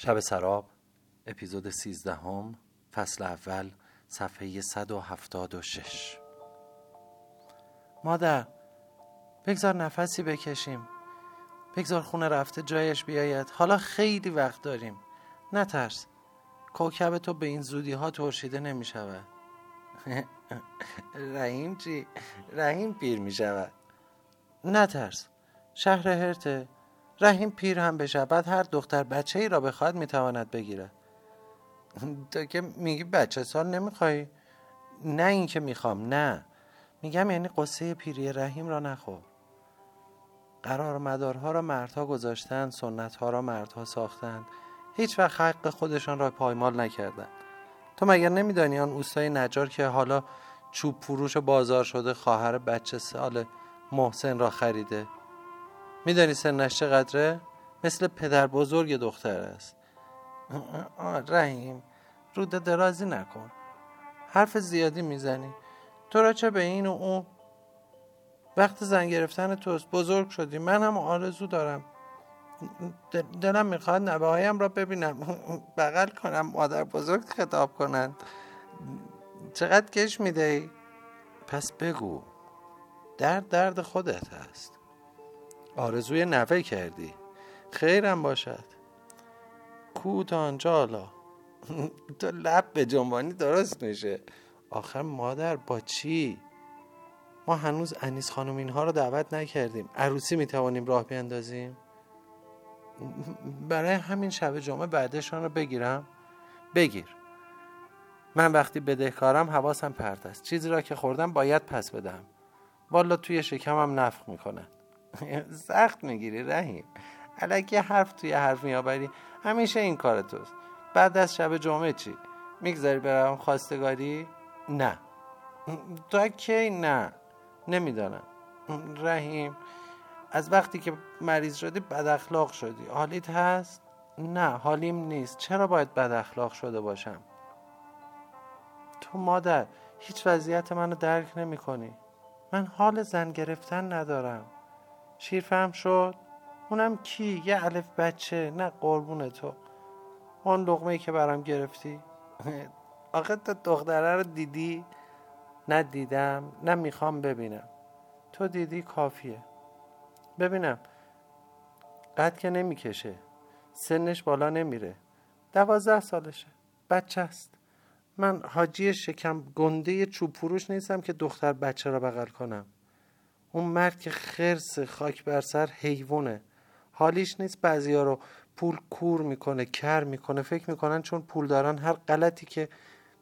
شب سراب اپیزود 13 هم فصل اول صفحه 176 مادر بگذار نفسی بکشیم. بگذار خونه رفته جایش بیاید. حالا خیلی وقت داریم. نترس. کوکب تو به این زودی ها ترشیده نمی شود رحیم چی؟ رحیم پیر می شود نترس. شهر هرته. رحیم پیر هم بشه. بعد هر دختر بچه ای را بخواد می‌تواند بگیره تو که میگی بچه سال نمی‌خوای نه این که می‌خوام نه. میگم یعنی قصه پیری رحیم را نخور. قرار مدارها را مردها گذاشتند سنتها را مردها ساختند هیچ وقت حق خودشان را پایمال نکردند تو مگر نمیدانی آن اوستای نجار که حالا چوب فروش بازار شده خواهر بچه سال محسن را خریده؟ میدانی سنش چقدره؟ مثل پدر بزرگ دختر است. رحیم رود درازی نکن. حرف زیادی می‌زنی. تو را چه به این و اون؟ وقت زن گرفتن توست. بزرگ شدی. من هم آرزو دارم. دلم می‌خواد نبه هایم را ببینم. بغل کنم. مادر بزرگ خطاب کنند. چقدر کش میده پس بگو. درد درد خودت هست. آرزوی نوه کردی. خیرم باشد. کو تا آنجا حالا تو لب به جنبانی درست میشه. آخر مادر با چی؟ ما هنوز انیس خانم اینها رو دعوت نکردیم. عروسی می‌توانیم راه بیندازیم برای همین شب جمعه بعدشان رو بگیرم. بگیر. من وقتی بدهکارم حواسم پرت است. چیزی را که خوردم باید پس بدم والا توی شکمم نفخ می‌کنه. سخت می‌گیری رحیم. علکی حرف توی حرف میآوری. همیشه این کار توست. بعد از شب جمعه چی؟ می‌گذاری برم خواستگاری؟ نه. تا کی؟ نه. نمی‌دانم. رحیم از وقتی که مریض شدی بد اخلاق شدی. حالیت هست؟ نه حالیم نیست. چرا باید بد اخلاق شده باشم؟ تو مادر هیچ وضعیت منو درک نمی کنی من حال زن گرفتن ندارم. شیرفهم شد. اونم کی؟ یه الف بچه نه قربون تو. اون لغمه که برام گرفتی. آخه تو دختره رو دیدی؟ نه دیدم نه می‌خوام ببینم. تو دیدی کافیه. ببینم. قد که نمی‌کشه. سنش بالا نمیره. دوازده سالشه. بچه است. من حاجی شکم گنده چوب فروش نیستم که دختر بچه را بغل کنم. اون مرد که خرس خاک بر سر حیوانه. حالیش نیست بعضیا رو پول کور می‌کنه کر می‌کنه. فکر می‌کنن چون پول دارن هر غلطی که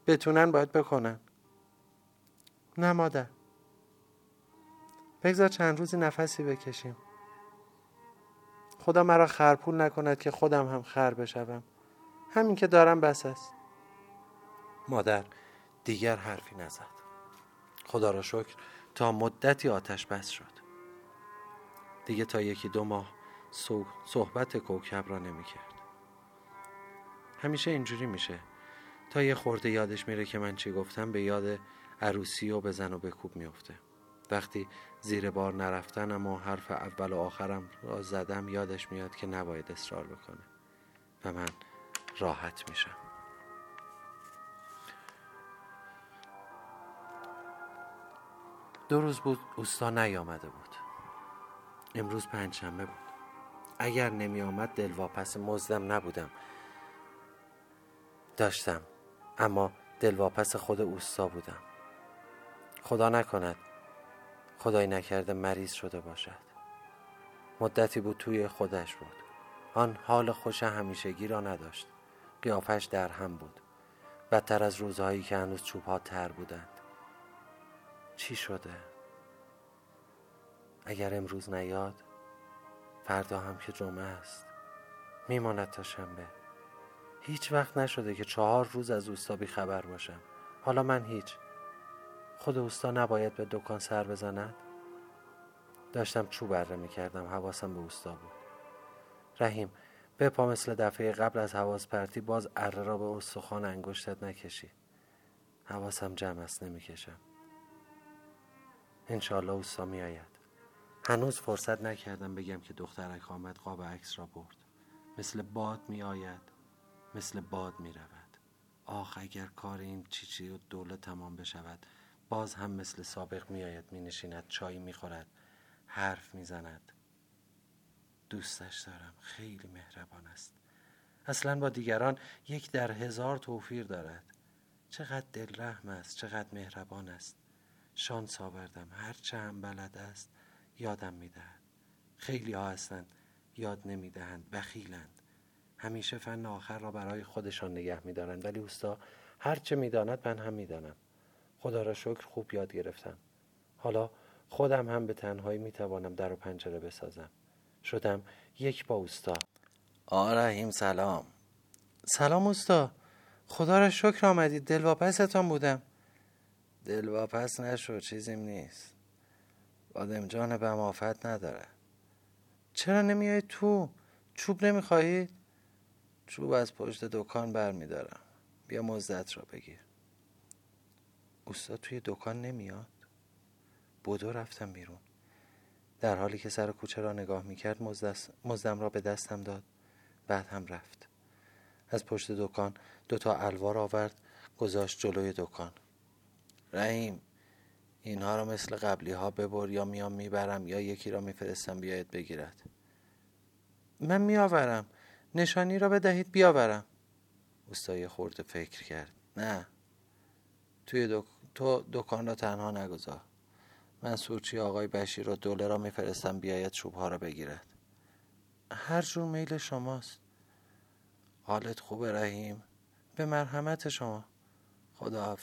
بتونن باید بکنن. نه مادر. بگذار چند روزی نفسی بکشیم. خدا مرا خرپول نکند که خودم هم خر بشوم. همین که دارم بس است. مادر دیگر حرفی نزد. خدا را شکر. تا مدتی آتش بس شد. دیگه تا یکی دو ماه صحبت کوکب را نمی کرد همیشه اینجوری میشه. تا یه خورده یادش میره که من چی گفتم به یاد عروسی و بزن و بکوب میفته وقتی زیر بار نرفتن اما حرف اول و آخرم را زدم یادش میاد که نباید اصرار بکنه و من راحت میشم. دو روز بود اوستا نیامده بود. امروز پنجشنبه بود. اگر نمی آمد دلواپس مزدم نبودم. داشتم اما دلواپس خود اوستا بودم. خدا نکند خدای نکرده مریض شده باشد. مدتی بود توی خودش بود. آن حال خوش همیشگی را نداشت. قیافش در هم بود. بدتر از روزهایی که هنوز چوبها تر بودند. چی شده؟ اگر امروز نیاد فردا هم که جمعه است میماند تا شنبه. هیچ وقت نشده که چهار روز از اوستا بی خبر باشم. حالا من هیچ. خود اوستا نباید به دکان سر بزند؟ داشتم چوب بره می‌کردم حواسم به اوستا بود. رحیم بپا مثل دفعه قبل از حواس پرتی باز اره را به استخوان انگشتت نکشی. حواسم جمع است نمی‌کشم. انشالله اوستا می آید. هنوز فرصت نکردم بگم که دخترک آمد قاب عکس را برد. مثل باد می آید مثل باد می رود. آخ اگر کار این چیچی و دولت تمام بشود باز هم مثل سابق می آید می نشیند چای می خورد حرف می زند. دوستش دارم خیلی مهربان است. اصلا با دیگران یک در هزار توفیر دارد. چقدر دلرحم است چقدر مهربان است. شانس آوردم. هر هم بلد است یادم می‌دهد. خیلی ها هستند یاد نمی‌دهند بخیلند. همیشه فن آخر را برای خودشان نگه میدارند. ولی اوستا هر چه می‌داند من هم می‌دانم. خدا را شکر خوب یاد گرفتم. حالا خودم هم به تنهایی می‌توانم در و پنجره بسازم. شدم یک با اوستا. آرهیم سلام. سلام اوستا. خدا را شکر آمدید. دلواپستان بودم. دلواپس نشو چیزیم نیست. جان به آفت نداره. چرا نمیای تو؟ چوب نمی‌خواهید چوب از پشت دکان برمیدارم. بیا مزدت را بگیر. اوستا توی دکان نمیاد؟ بودو رفتم بیرون. در حالی که سر کوچه را نگاه می‌کرد مزدم را به دستم داد. بعد هم رفت. از پشت دکان دوتا الوار آورد گذاشت جلوی دکان. رحیم اینها را مثل قبلی ها ببر یا میام می‌برم یا یکی را میفرستم بیاید بگیرد. من میآورم. نشانی را بدهید بیاورم. اوستای خورده فکر کرد. نه. توی دک... تو دکان را تنها نگذار. من سوچی آقای بشیر و دوله را میفرستم بیاید چوبها را بگیرد. هر جور میل شماست. حالت خوبه رحیم. به مرحمت شما. خدا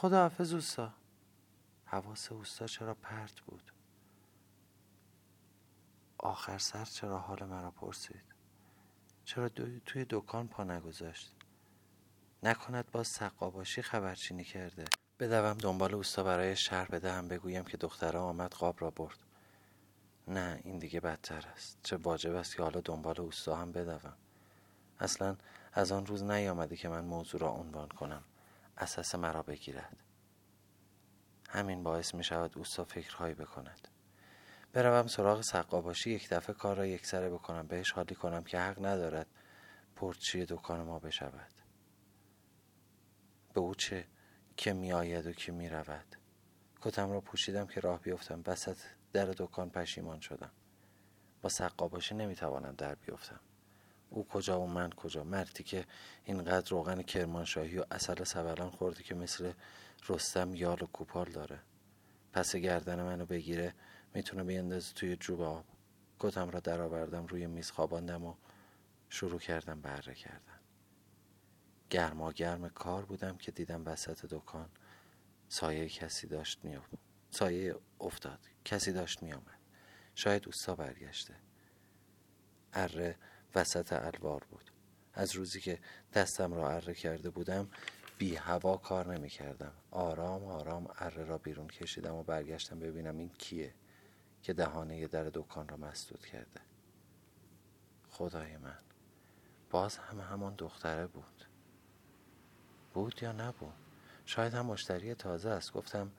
خدا حافظ اوستا. حواس اوستا چرا پرت بود؟ آخر سر چرا حال مرا پرسید؟ چرا توی دکان پا نگذاشت؟ نکند باز سقاباشی خبرچینی کرده. بدوم دنبال اوستا برای شهر بدهم بگویم که دختره آمد قاب را برد. نه این دیگه بدتر است. چه واجب است که حالا دنبال اوستا هم بدوم. اصلا از آن روز نیامده که من موضوع را عنوان کنم. اساس مرا بگیرد. همین باعث می شود اوستا فکرهایی بکند. بروم سراغ سقاباشی یک دفعه کار را یکسره بکنم. بهش حالی کنم که حق ندارد پرچی دکان ما بشود. به او چه که می آید و که می رود. کتم را پوشیدم که راه بیفتم. وسط در دکان پشیمان شدم. با سقاباشی نمی توانم در بیفتم. او کجا و من کجا. مردی که اینقدر روغن کرمانشاهی و اصل سبلان خورده که مثل رستم یال و کوپال داره. پس گردن منو بگیره می‌تونه بیندازه توی جوب آب. کتم را درآوردم روی میز خواباندم و شروع کردم بره کردن. گرما گرم کار بودم که دیدم وسط دکان سایه کسی داشت می سایه افتاد. کسی داشت می آمد شاید اوستا برگشته. اره وسط الوار بود. از روزی که دستم را اره کرده بودم بی هوا کار نمی کردم آرام آرام اره را بیرون کشیدم و برگشتم ببینم این کیه که دهانه در دکان را مسدود کرده. خدای من باز هم همان دختره بود. بود یا نبود؟ شاید هم مشتری تازه است. گفتم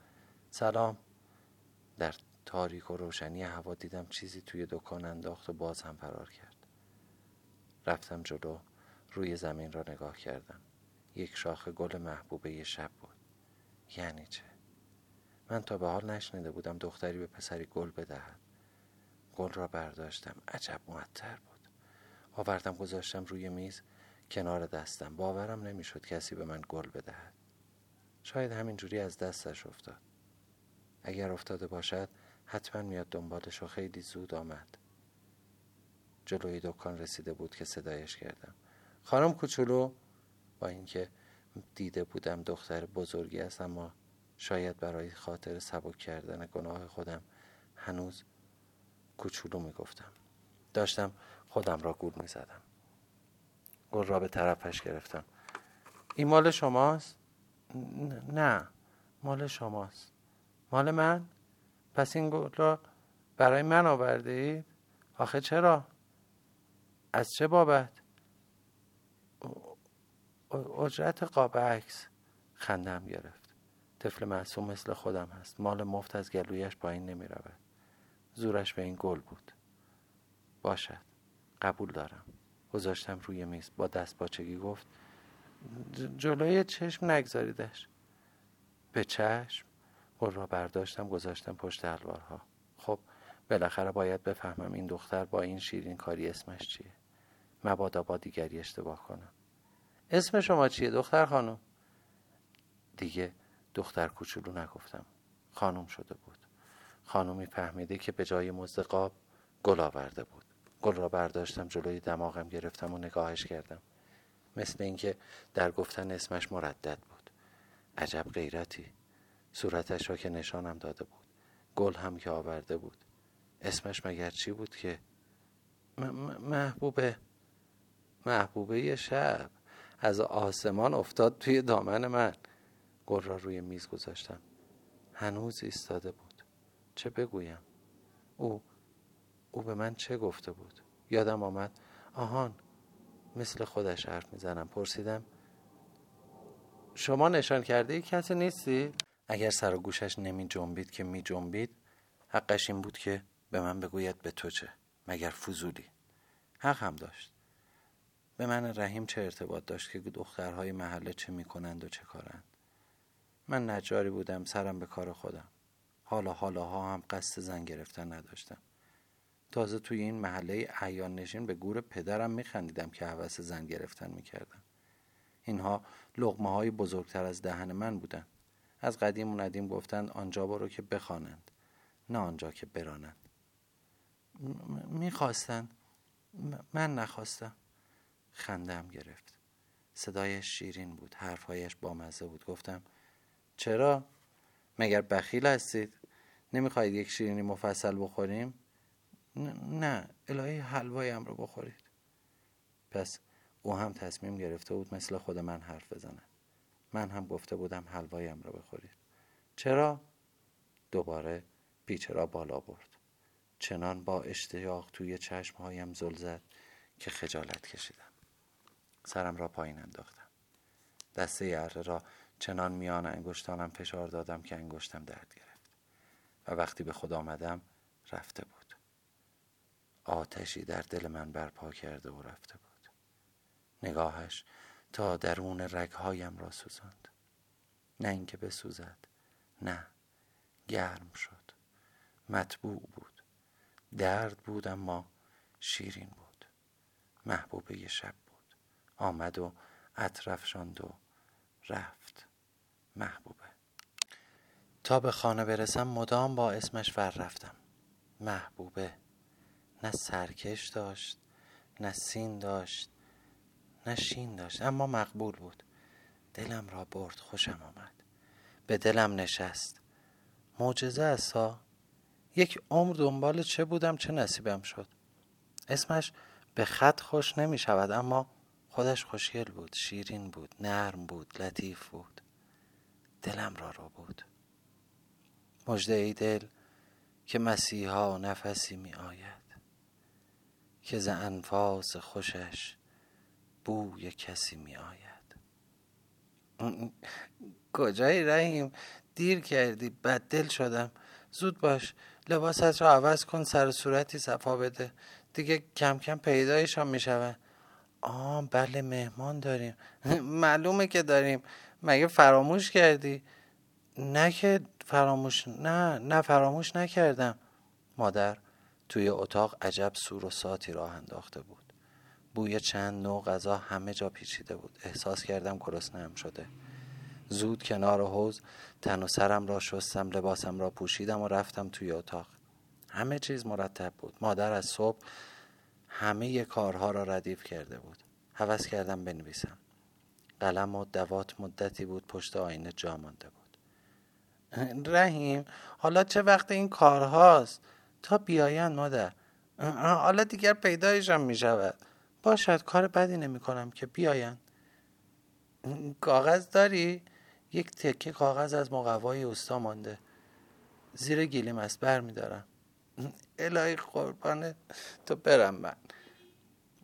سلام. در تاریک و روشنی هوا دیدم چیزی توی دکان انداخت و باز هم فرار کرد. رفتم جلو روی زمین را نگاه کردم. یک شاخ گل محبوبه شب بود. یعنی چه؟ من تا به حال نشنیده بودم دختری به پسری گل بدهد. گل را برداشتم. عجب معطر بود. آوردم گذاشتم روی میز کنار دستم. باورم نمی‌شد کسی به من گل بدهد. شاید همینجوری از دستش افتاد. اگر افتاده باشد حتما میاد دنبالش و خیلی زود آمد. جلوی دکان رسیده بود که صدایش کردم خانم کوچولو با اینکه دیده بودم دختر بزرگی است اما شاید برای خاطر سبک کردن گناه خودم هنوز کوچولو می‌گفتم داشتم خودم را گول می‌زدم گل را به طرفش گرفتم این مال شماست؟ نه مال شماست مال من؟ پس این گل را برای من آورده اید؟ آخه چرا؟ از چه بابت؟ اجرت قاب عکس خندم گرفت. طفل معصوم مثل خودم هست. مال مفت از گلویش پایین نمی رود. زورش به این گل بود. باشد. قبول دارم. گذاشتم روی میز. با دست باچگی گفت جلوی چشم نگذاریدش. به چشم؟ گل را برداشتم گذاشتم پشت الوارها. خب بالاخره باید بفهمم این دختر با این شیرین کاری اسمش چیه. مبادا با دیگری اشتباه کنم. اسم شما چیه دختر خانم؟ دیگه دختر کوچولو نگفتم. خانم شده بود. خانومی فهمیده که به جای مزد گل آورده بود. گل را برداشتم جلوی دماغم گرفتم و نگاهش کردم. مثل اینکه در گفتن اسمش مردد بود. عجب غیرتی. صورتش را که نشانم داده بود. گل هم که آورده بود. اسمش مگر چی بود که؟ محبوبه محبوبه شب. از آسمان افتاد توی دامن من. گل را روی میز گذاشتم. هنوز ایستاده بود. چه بگویم؟ او او به من چه گفته بود؟ یادم آمد. آهان مثل خودش حرف می‌زنم. پرسیدم شما نشان کرده کسی نیستی؟ اگر سر و گوشش نمی جنبید که می جنبید حقش این بود که به من بگوید به تو چه مگر فضولی. حق هم داشت. به من رحیم چه ارتباط داشت که دخترهای محله چه می‌کنند و چه کارند؟ من نجاری بودم سرم به کار خودم. حالا حالاها هم قصد زن گرفتن نداشتم. تازه توی این محله احیان نشین به گور پدرم میخندیدم که حوس زن گرفتن می‌کردم. اینها لغمه های بزرگتر از دهن من بودن. از قدیم و ندیم گفتند آنجا برو که بخوانند. نه آنجا که برانند. می‌خواستند من نخواستم. خندم گرفت صدایش شیرین بود حرفهایش بامزه بود گفتم چرا؟ مگر بخیل هستید؟ نمی‌خواهید یک شیرینی مفصل بخوریم؟ نه الهی حلوایم رو بخورید پس او هم تصمیم گرفته بود مثل خود من حرف بزنه من هم گفته بودم حلوایم رو بخورید چرا؟ دوباره پیچه را بالا برد چنان با اشتیاق توی چشمهایم زل زد که خجالت کشیدم سرم را پایین انداختم. دسته اره را چنان میان انگشتانم فشار دادم که انگشتم درد گرفت و وقتی به خود آمدم رفته بود. آتشی در دل من برپا کرده و رفته بود. نگاهش تا درون رگهایم را سوزاند. نه اینکه بسوزد نه گرم شد. مطبوع بود. درد بود اما شیرین بود. محبوبه شب. آمد و اطرف شاند و رفت محبوبه. تا به خانه برسم مدام با اسمش ور رفتم. محبوبه. نه سرکش داشت نه سین داشت نه شین داشت اما مقبول بود. دلم را برد خوشم آمد. به دلم نشست. معجزه است یک عمر دنبال چه بودم چه نصیبم شد. اسمش به خط خوش نمی شود اما خودش خوشگل بود شیرین بود نرم بود لطیف بود. دلم را رو بود. مجده ای دل که مسیحا نفسی می آید که ز انفاس خوشش بوی کسی می آید. کجایی رحیم؟ دیر کردی بد دل شدم. زود باش لباست را عوض کن سر صورتی صفا بده. دیگه کم کم پیدایشان می آه بله مهمان داریم. معلومه که داریم. مگه فراموش کردی؟ نه که فراموش نه نه فراموش نکردم. مادر توی اتاق عجب سور و ساتی راه انداخته بود. بوی چند نوع غذا همه جا پیچیده بود. احساس کردم گرسنه‌ام شده. زود کنار حوز تن و سرم را شستم لباسم را پوشیدم و رفتم توی اتاق. همه چیز مرتب بود. مادر از صبح همه کارها را ردیف کرده بود. حوض کردم بنویسم. قلم و دوات مدتی بود پشت آینه جا مانده بود. رحیم حالا چه وقت این کارهاست؟ تا بیاین مادر. حالا دیگر پیدایشم می شود باشد کار بدی نمی کنم که بیاین. کاغذ داری؟ یک تکه کاغذ از مقوای اوستا مانده. زیر گلیم است بر می دارم الهی قربانه تو برم من.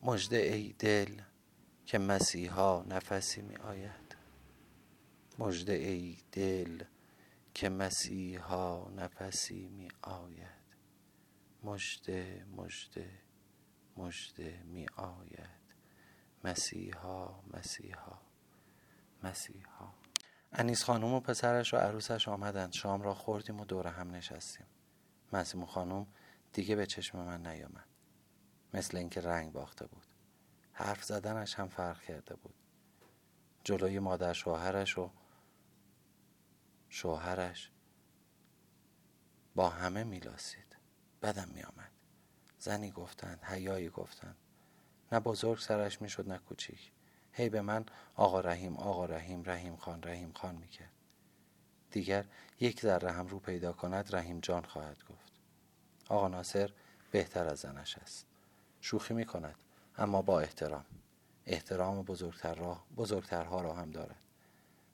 مجده ای دل که مسیحا نفسی می آید. مجده ای دل که مسیحا نفسی می آید. مجده مجده مجده می آید. مسیحا مسیحا مسیحا. انیس خانوم و پسرش و عروسش آمدند. شام را خوردیم و دور هم نشستیم. مسیمو خانوم دیگه به چشم من نیامد. مثل اینکه رنگ باخته بود. حرف زدنش هم فرق کرده بود. جلوی مادر شوهرش و شوهرش با همه میلاسید. بدم میآمد زنی گفتند حیایی گفتند. نه بزرگ سرش می‌شد نه کوچیک. هی به من آقا رحیم آقا رحیم رحیم خان رحیم خان می‌کرد. دیگر یک ذره هم رو پیدا کند رحیم جان خواهد گفت. آقا ناصر بهتر از زنش است. شوخی می کند اما با احترام. احترام بزرگتر را بزرگترها را هم دارد.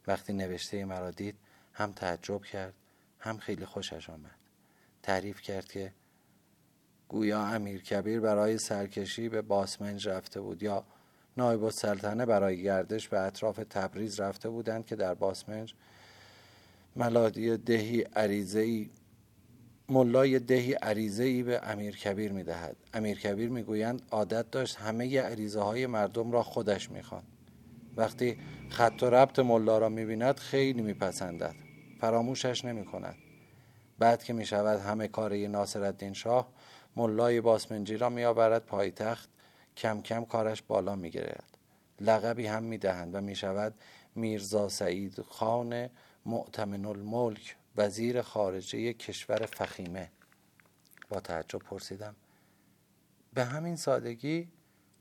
وقتی نوشته مرا دید هم تعجب کرد هم خیلی خوشش آمد. تعریف کرد که گویا امیر کبیر برای سرکشی به باسمنج رفته بود یا نایب السلطنه برای گردش به اطراف تبریز رفته بودند که در باسمنج ملادی دهی عریضه ملای دهی عریضه ای به امیر کبیر می دهد امیر کبیر می گویند عادت داشت همه عریضه های مردم را خودش می خواند. وقتی خط و ربط ملا را می بیند خیلی می پسندد فراموشش نمی کند بعد که می شود همه کاری ناصر الدین شاه ملای باسمنجی را می آورد پایتخت. کم کم کارش بالا می گرد. لقبی هم می دهند و می شود میرزا سعید خان معتمن الملک. وزیر خارجه کشور فخیمه. با تعجب پرسیدم به همین سادگی؟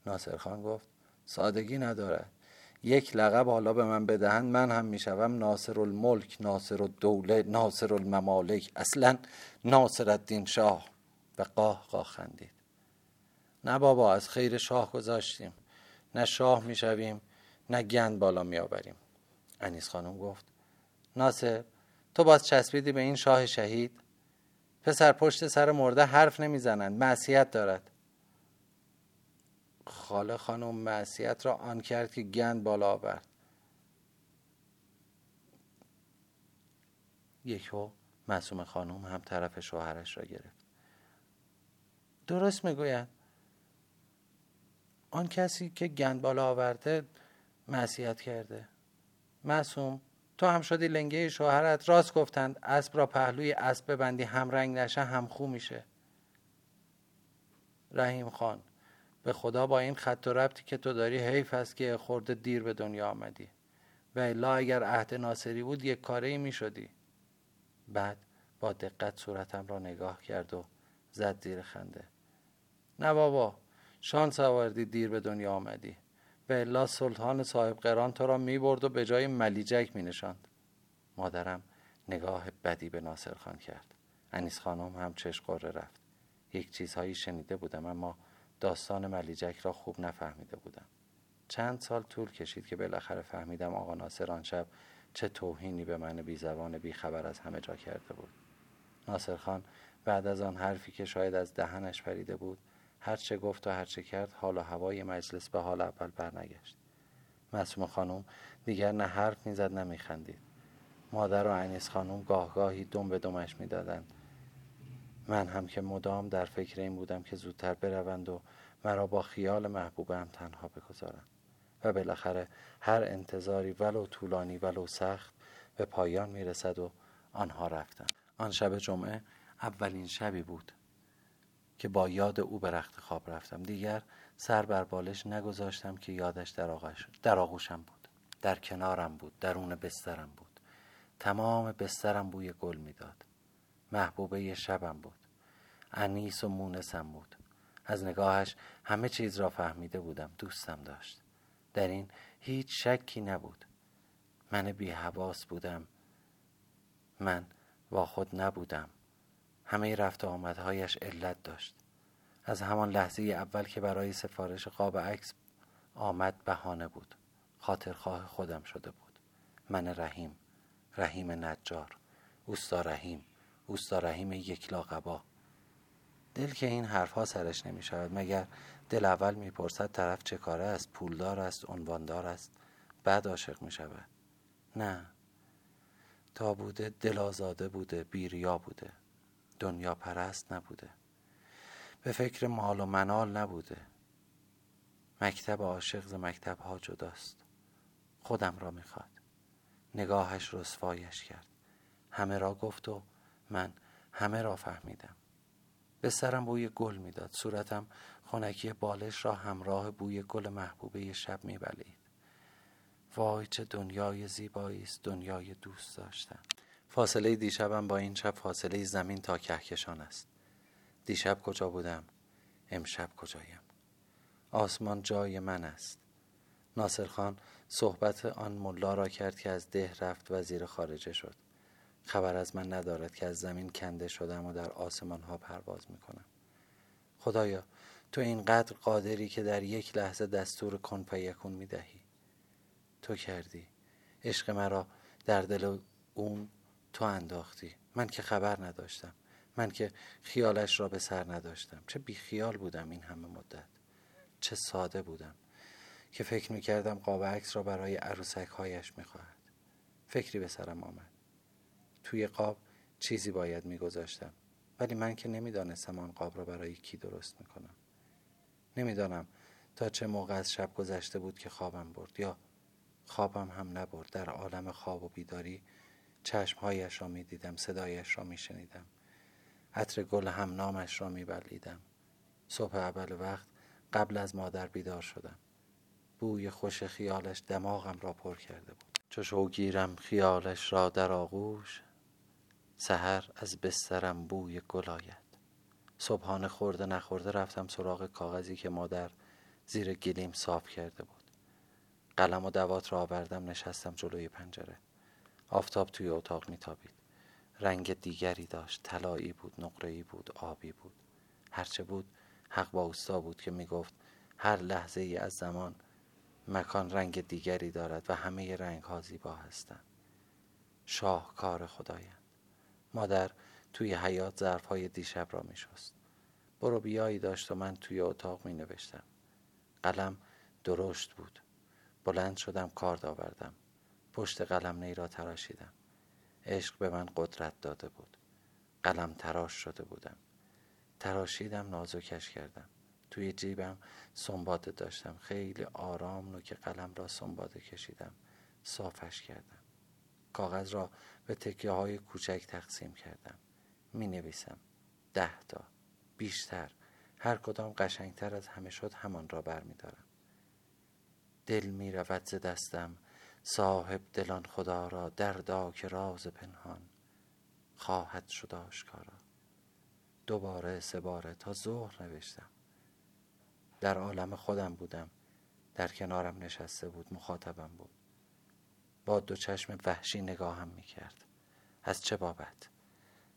ناصر خان گفت سادگی ندارد. یک لقب حالا به من بدهند من هم می‌شوم ناصر الملک ناصر الدوله ناصر الممالک اصلا ناصر الدین شاه. و قاه قاه خندید. نه بابا از خیر شاه گذاشتیم. نه شاه می‌شویم نه گند بالا میآوریم. انیس خانم گفت ناصر تو باز چسبیدی به این شاه شهید. پسر پشت سر مرده حرف نمی‌زنند معصیت دارد. خاله خانم معصیت را آن کرد که گند بالا آورد. یکو معصوم خانم هم طرف شوهرش را گرفت. درست می‌گوید. آن کسی که گند بالا آورده معصیت کرده. معصوم تو هم شدی لنگه شوهرت. راست گفتند اسب را پهلوی اسب ببندی هم رنگ نشه هم خو میشه. رحیم خان به خدا با این خط و ربطی که تو داری حیف است که خورده دیر به دنیا آمدی. و الا اگر عهد ناصری بود یک کاره ای می شدی بعد با دقت صورتم را نگاه کرد و زد زیر خنده. نه بابا شانس آوردی دیر به دنیا آمدی. و الا سلطان صاحب قران تو را می برد و به جای ملیجک می نشاند مادرم نگاه بدی به ناصر خان کرد. انیس خانم هم چش قره رفت. یک چیزهایی شنیده بودم اما داستان ملیجک را خوب نفهمیده بودم. چند سال طول کشید که بالاخره فهمیدم آقا ناصر آن شب چه توهینی به من بی زبان بی خبر از همه جا کرده بود. ناصر خان بعد از آن حرفی که شاید از دهنش پریده بود هر چه گفت و هر چه کرد حال و هوای مجلس به حال اول برنگشت. معصوم خانم دیگر نه حرف می‌زد نه میخندید. مادر و انیس خانم گاه گاهی دم به دمش می‌دادند. من هم که مدام در فکر این بودم که زودتر بروند و مرا با خیال محبوبم تنها بگذارند. و بالاخره هر انتظاری ولو طولانی ولو سخت به پایان می‌رسد و آنها رفتند. آن شب جمعه اولین شبی بود. که با یاد او به رخت خواب رفتم. دیگر سر بر بالش نگذاشتم که یادش در, آغوشم بود. در کنارم بود درون بسترم بود. تمام بسترم بوی گل می‌داد. محبوبه شبم بود. انیس و مونسم بود. از نگاهش همه چیز را فهمیده بودم دوستم داشت. در این هیچ شکی نبود. من بی حواس بودم. من با خود نبودم. همه رفت آمدهایش علت داشت. از همان لحظه اول که برای سفارش قاب عکس آمد بهانه بود. خاطرخواه خودم شده بود. من رحیم رحیم نجار اوستا رحیم اوستا رحیم یک لاقبا دل که این حرفها سرش نمی شود مگر دل اول می‌پرسد طرف چه کاره است پولدار است عنواندار است بعد عاشق می شود نه. تا بوده دل آزاده بوده بیریا بوده. دنیا پرست نبوده. به فکر مال و منال نبوده. مکتب عاشق ز مکتب ها جداست. خودم را می‌خواد. نگاهش رسوایش کرد. همه را گفت و من همه را فهمیدم. به سرم بوی گل می‌داد. صورتم خونکی بالش را همراه بوی گل محبوبه شب میبلید. وای چه دنیای زیبایی است دنیای دوست داشتن. فاصله دیشبم با این شب فاصله زمین تا کهکشان است. دیشب کجا بودم؟ امشب کجایم؟ آسمان جای من است. ناصر خان صحبت آن ملا را کرد که از ده رفت و زیر خارجه شد. خبر از من ندارد که از زمین کنده شدم و در آسمان ها پرواز می‌کنم. خدایا تو اینقدر قادری که در یک لحظه دستور کن پیکون می‌دهی. تو کردی. عشق مرا در دل اون تو انداختی. من که خبر نداشتم. من که خیالش را به سر نداشتم. چه بی خیال بودم این همه مدت. چه ساده بودم که فکر می‌کردم قاب عکس را برای عروسک هایش می‌خواهد. فکری به سرم آمد. توی قاب چیزی باید میگذاشتم. ولی من که نمی‌دانستم آن قاب را برای کی درست می‌کنم. نمی‌دانم تا چه موقع از شب گذشته بود که خوابم برد یا خوابم هم نبرد. در عالم خواب و بیداری چشمهایش را می‌دیدم صدایش را میشنیدم. عطر گل هم نامش را میبلیدم صبح اول وقت قبل از مادر بیدار شدم. بوی خوش خیالش دماغم را پر کرده بود. چو شوگیرم خیالش را در آغوش سحر از بسترم بوی گل آید. صبحانه خورده نخورده رفتم سراغ کاغذی که مادر زیر گلیم صاف کرده بود. قلم و دوات را آوردم نشستم جلوی پنجره. آفتاب توی اتاق میتابید. رنگ دیگری داشت. طلایی بود نقره‌ای بود آبی بود. هرچه بود حق با اوستا بود که می‌گفت هر لحظه ای از زمان مکان رنگ دیگری دارد و همه رنگ ها زیبا هستند. شاه کار خدایند. مادر توی حیات ظرف های دیشب را می شست برو بیایی داشت و من توی اتاق می نوشتم قلم درشت بود. بلند شدم کارد آوردم. پشت قلم نی را تراشیدم. عشق به من قدرت داده بود. قلم تراش شده بودم. تراشیدم نازکش کردم. توی جیبم سنباده داشتم. خیلی آرام نوک قلم را سنباده کشیدم. صافش کردم. کاغذ را به تکیه های کوچک تقسیم کردم. می نویسم ده تا. بیشتر. هر کدام قشنگتر از همه شد همان را برمیدارم. دل می رود دستم. صاحب دلان خدا را دردا که راز پنهان خواهد شد آشکارا. دوباره سه باره تا ظهر نوشتم. در عالم خودم بودم. در کنارم نشسته بود مخاطبم بود. با دو چشم وحشی نگاهم می‌کرد. از چه بابت؟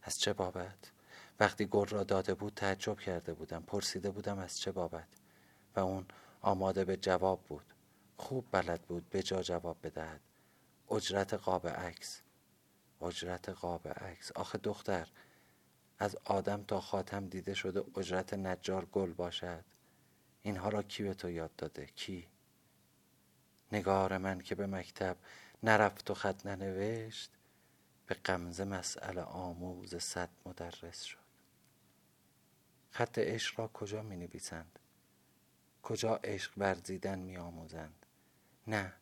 از چه بابت؟ وقتی گل را داده بود تعجب کرده بودم. پرسیده بودم از چه بابت؟ و اون آماده به جواب بود. خوب بلد بود به جا جواب بدهد. اجرت قاب عکس. اجرت قاب عکس. آخه دختر از آدم تا خاتم دیده شده اجرت نجار گل باشد. اینها را کی به تو یاد داده؟ کی؟ نگار من که به مکتب نرفت و خط ننوشت به قمزه مسئله آموز صد مدرس شد. خط عشق را کجا می نویسند؟ کجا عشق ورزیدن می آموزند؟ نه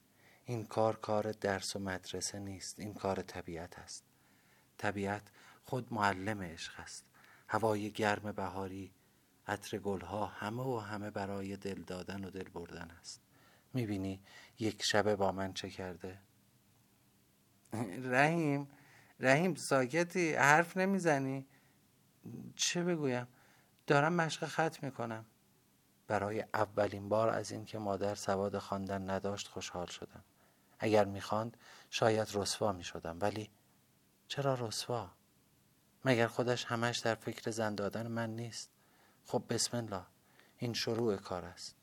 این کار کار درس و مدرسه نیست این کار طبیعت است. طبیعت خود معلم عشق است. هوای گرم بهاری عطر گلها همه و همه برای دل دادن و دل بردن است. می‌بینی یک شبه با من چه کرده؟ رحیم رحیم ساکتی حرف نمی‌زنی؟ چه بگویم؟ دارم مشق خط می‌کنم. برای اولین بار از اینکه مادر سواد خواندن نداشت خوشحال شدم. اگر می‌خواند شاید رسوا می‌شدم. ولی چرا رسوا؟ مگر خودش همش در فکر زن دادن من نیست؟ خب بسم الله. این شروع کار است.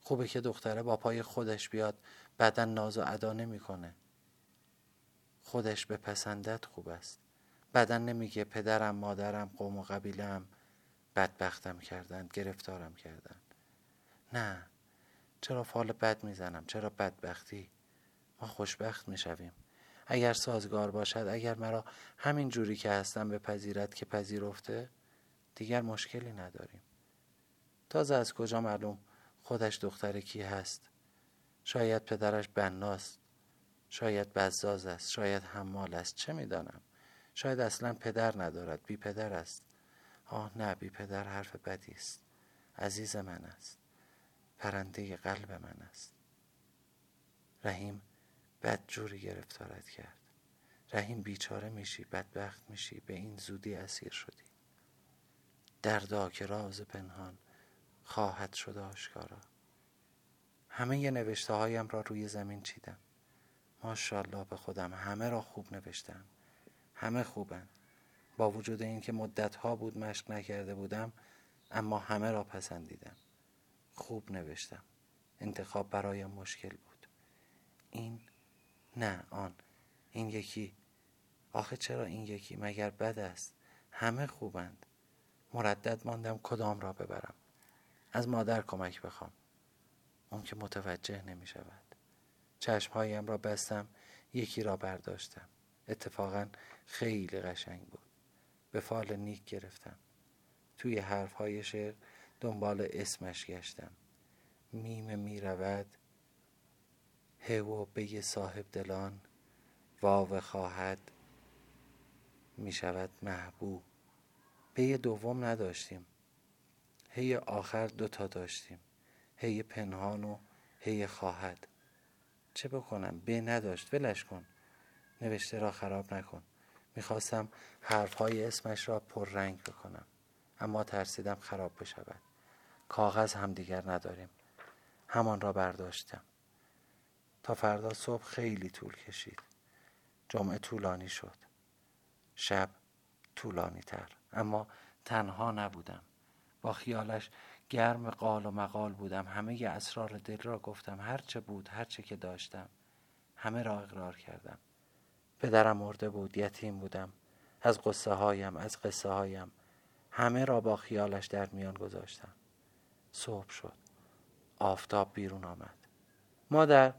خوبه که دختره با پای خودش بیاد بعدا ناز و ادا نمی‌کنه. خودش به پسندت خوب است. بعدا نمیگه پدرم مادرم قوم و قبیلم بدبختم کردند گرفتارم کردند نه. چرا فال بد می‌زنم؟ چرا بدبختی؟ ما خوشبخت می‌شویم. اگر سازگار باشد اگر مرا همین جوری که هستم به پذیرت که پذیرفته دیگر مشکلی نداریم. تازه از کجا معلوم خودش دختر کی هست؟ شاید پدرش بناست. شاید بزاز است. شاید حمال است. چه می‌دانم؟ شاید اصلا پدر ندارد. بی پدر است. آه نه بی پدر حرف بدی است. عزیز من است. پرنده قلب من است. رحیم بد جوری گرفتارت کرد. رحیم بیچاره میشی بدبخت میشی به این زودی اسیر شدی. دردا که راز پنهان خواهد شد آشکارا. همه نوشته هایم را روی زمین چیدم. ماشاءالله به خودم همه را خوب نوشتم. همه خوبن. با وجود اینکه مدت ها بود مشق نکرده بودم اما همه را پسندیدم. خوب نوشتم. انتخاب برایم مشکل بود. این نه آن. این یکی. آخه چرا این یکی؟ مگر بد است؟ همه خوبند. مردد ماندم کدام را ببرم. از مادر کمک بخوام. اون که متوجه نمی شود. چشمهایم را بستم یکی را برداشتم. اتفاقا خیلی قشنگ بود. به فال نیک گرفتم. توی حرفهای شعر دنبال اسمش گشتم. میم می رود هو به صاحب دلان واو خواهد می شود محبوب. پی دوم نداشتیم هی آخر دوتا داشتیم هی پنهان و هی خواهد. چه بکنم؟ به نداشت ولش کن. نوشته را خراب نکن. می‌خواستم حرفهای اسمش را پررنگ بکنم. اما ترسیدم خراب بشود. کاغذ هم دیگر نداریم. همان را برداشتم. تا فردا صبح خیلی طول کشید. جمعه طولانی شد. شب طولانی تر. اما تنها نبودم. با خیالش گرم قال و مقال بودم. همه اسرار دل را گفتم. هرچه بود هرچه که داشتم همه را اقرار کردم. پدرم مرده بود یتیم بودم. از قصه هایم از قصه هایم. همه را با خیالش در میان گذاشتم. صبح شد. آفتاب بیرون آمد. مادر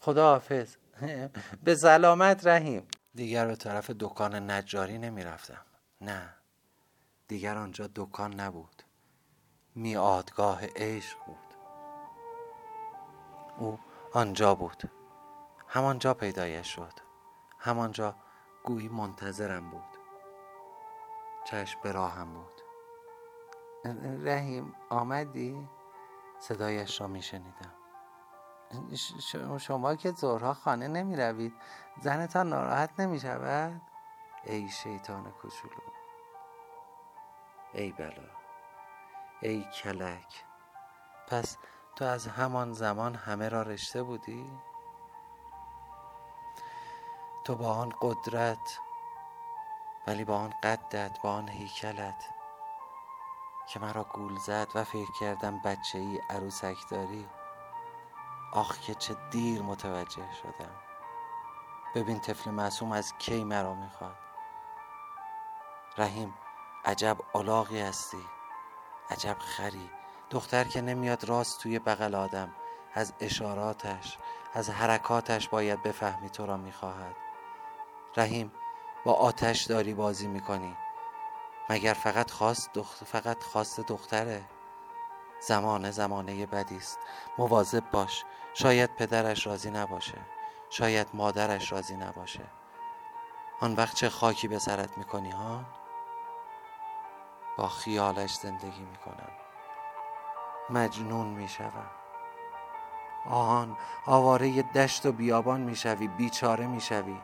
خدا حافظ به سلامت رحیم. دیگر به طرف دکان نجاری نمی رفتم نه. دیگر آنجا دکان نبود. میادگاه عشق بود. او آنجا بود. همانجا پیدایش شد. همانجا گویی منتظرم بود چشم به راهم بود رحیم آمدی؟ صدایش را می شنیدم شما که زورها خانه نمی روید زنتان ناراحت نمی شود؟ ای شیطان کوچولو ای بلا ای کلک پس تو از همان زمان همه را رشته بودی؟ تو با آن قدرت ولی با آن قدت با آن هیکلت که مرا گول زد و فکر کردم بچه ای عروسک داری آخ که چه دیر متوجه شدم. ببین طفل معصوم از کی مرا می‌خواد. رحیم عجب علاقی هستی. عجب خری. دختر که نمیاد راست توی بغل آدم. از اشاراتش از حرکاتش باید بفهمی تو را می‌خواهد. رحیم با آتش داری بازی می‌کنی. مگر فقط خواست دخت... فقط خواست دختره؟ زمانه زمانه بدی است مواظب باش. شاید پدرش راضی نباشه. شاید مادرش راضی نباشه. آن وقت چه خاکی به سرت می‌کنی ها؟ با خیالش زندگی می‌کنم. مجنون می‌شوم. آهان آواره دشت و بیابان می‌شوی بیچاره می‌شوی.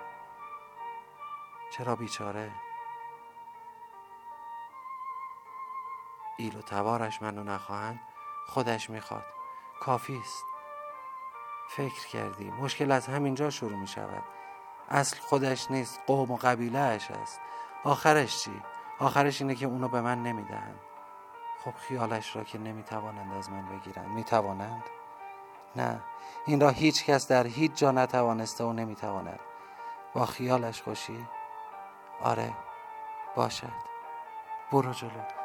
چرا بیچاره؟ ایل و تبارش منو نخواهند خودش می‌خواد. کافی است. فکر کردی. مشکل از همینجا شروع می شود اصل خودش نیست قوم و قبیله اش است. آخرش چی؟ آخرش اینه که اونو به من نمی‌دهند. خب خیالش را که نمی‌توانند از من بگیرند. می‌توانند؟ نه. این را هیچ کس در هیچ جا نتوانسته و نمی‌تواند. با خیالش خوشی؟ آره باشد. برو جلو.